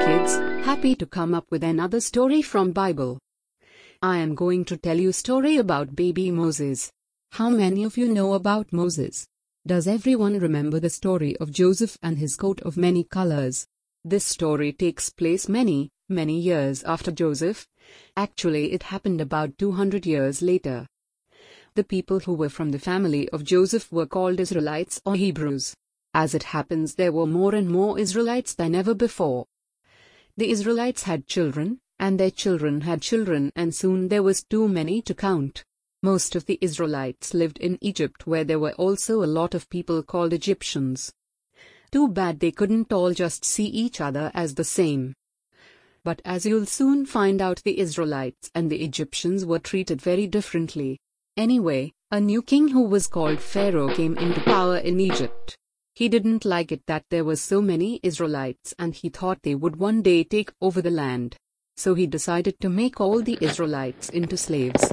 kids, happy to come up with another story from Bible. I am going to tell you story about baby Moses. How many of you know about Moses? Does everyone remember the story of Joseph and his coat of many colors? This story takes place many, many years after Joseph. Actually, it happened about 200 years later. The people who were from the family of Joseph were called Israelites or Hebrews. As it happens, there were more and more Israelites than ever before. The Israelites had children, and their children had children, and soon there was too many to count. Most of the Israelites lived in Egypt, where there were also a lot of people called Egyptians. Too bad they couldn't all just see each other as the same. But as you'll soon find out, the Israelites and the Egyptians were treated very differently. Anyway, a new king who was called Pharaoh came into power in Egypt. He didn't like it that there were so many Israelites and he thought they would one day take over the land. So he decided to make all the Israelites into slaves.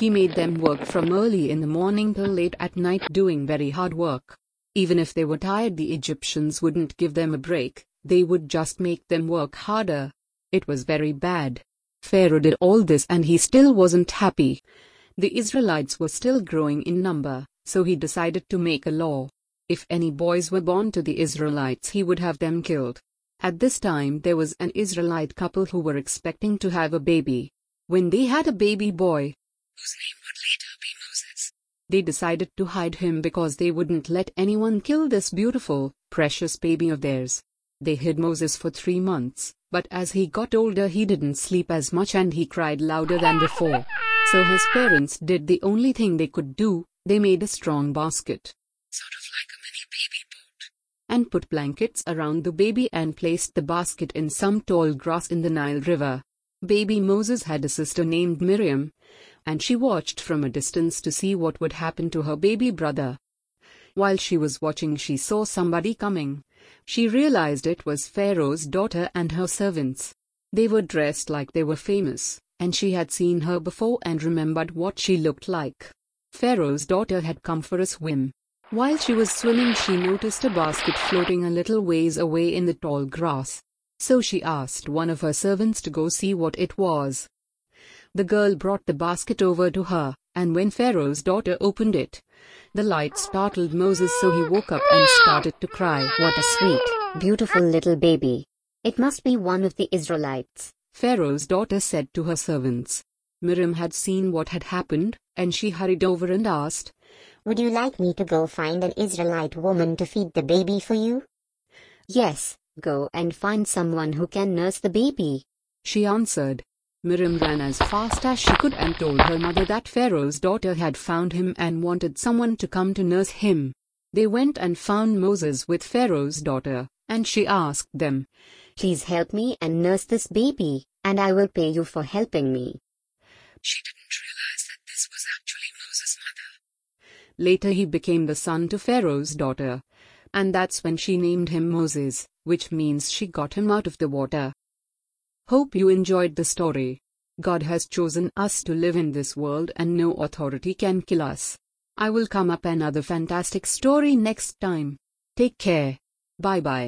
He made them work from early in the morning till late at night doing very hard work. Even if they were tired the Egyptians wouldn't give them a break, they would just make them work harder. It was very bad. Pharaoh did all this and he still wasn't happy. The Israelites were still growing in number, so he decided to make a law. If any boys were born to the Israelites, he would have them killed. At this time, there was an Israelite couple who were expecting to have a baby. When they had a baby boy, whose name would later be Moses, they decided to hide him because they wouldn't let anyone kill this beautiful, precious baby of theirs. They hid Moses for three months, but as he got older, he didn't sleep as much and he cried louder than before. So his parents did the only thing they could do they made a strong basket, sort of like a mini baby boat, and put blankets around the baby and placed the basket in some tall grass in the Nile River. Baby Moses had a sister named Miriam, and she watched from a distance to see what would happen to her baby brother. While she was watching, she saw somebody coming. She realized it was Pharaoh's daughter and her servants. They were dressed like they were famous, and she had seen her before and remembered what she looked like. Pharaoh's daughter had come for a swim. While she was swimming, she noticed a basket floating a little ways away in the tall grass. So she asked one of her servants to go see what it was. The girl brought the basket over to her, and when Pharaoh's daughter opened it, the light startled Moses, so he woke up and started to cry. What a sweet, beautiful little baby. It must be one of the Israelites. Pharaoh's daughter said to her servants. Miriam had seen what had happened, and she hurried over and asked, Would you like me to go find an Israelite woman to feed the baby for you? Yes, go and find someone who can nurse the baby. She answered. Miriam ran as fast as she could and told her mother that Pharaoh's daughter had found him and wanted someone to come to nurse him. They went and found Moses with Pharaoh's daughter, and she asked them, Please help me and nurse this baby, and I will pay you for helping me. She didn't realize that this was actually Moses' mother. Later he became the son to Pharaoh's daughter. And that's when she named him Moses, which means she got him out of the water. Hope you enjoyed the story. God has chosen us to live in this world and no authority can kill us. I will come up another fantastic story next time. Take care. Bye bye.